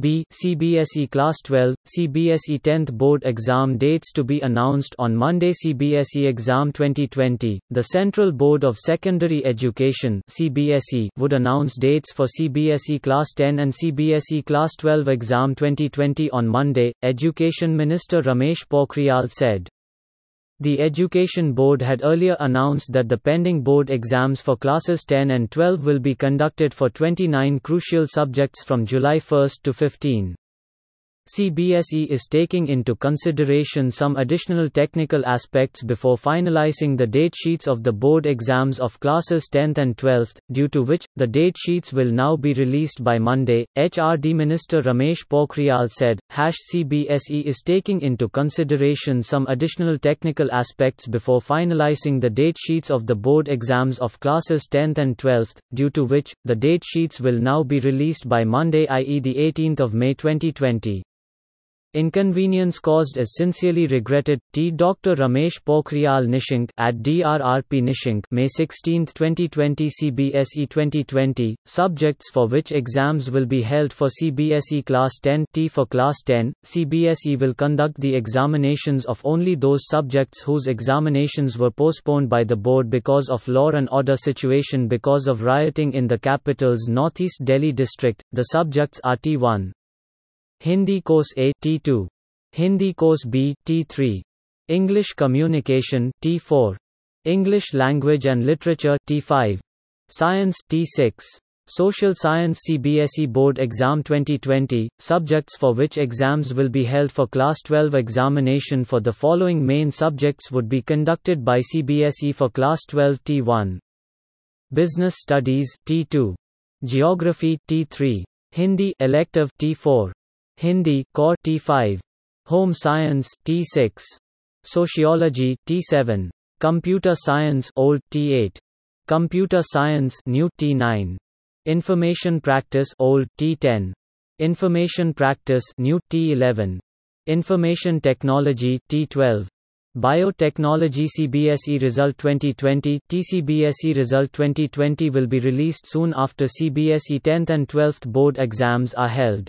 B. CBSE Class 12, CBSE 10th Board exam dates to be announced on Monday CBSE Exam 2020. The Central Board of Secondary Education CBSE would announce dates for CBSE Class 10 and CBSE Class 12 Exam 2020 on Monday, Education Minister Ramesh Pokhriyal said. The Education Board had earlier announced that the pending board exams for classes 10 and 12 will be conducted for 29 crucial subjects from July 1 to 15. CBSE is taking into consideration some additional technical aspects before finalizing the date sheets of the board exams of classes 10th and 12th, due to which, the date sheets will now be released by Monday, HRD Minister Ramesh Pokhriyal said. Hash CBSE is taking into consideration some additional technical aspects before finalizing the date sheets of the board exams of classes 10th and 12th, due to which, the date sheets will now be released by Monday i.e. the 18th of May 2020. Inconvenience caused is sincerely regretted. T. Dr. Ramesh Pokhriyal Nishank at DRRP Nishank, May 16, 2020 CBSE 2020 subjects for which exams will be held for CBSE Class 10 T for Class 10 CBSE will conduct the examinations of only those subjects whose examinations were postponed by the board because of law and order situation because of rioting in the capital's northeast Delhi district the subjects are T1 Hindi Course A T2 Hindi Course B T3 English Communication T4 English Language and Literature T5 Science T6 Social Science CBSE Board Exam 2020 subjects for which exams will be held for class 12 examination for the following main subjects would be conducted by CBSE for class 12 T1 Business Studies T2 Geography T3 Hindi elective T4 Hindi Core T5 Home Science T6 Sociology T7 Computer Science Old T8 Computer Science New T9 Information Practice Old T10 Information Practice New T11 Information Technology T12 Biotechnology CBSE Result 2020 TCBSE Result 2020 will be released soon after CBSE 10th and 12th board exams are held.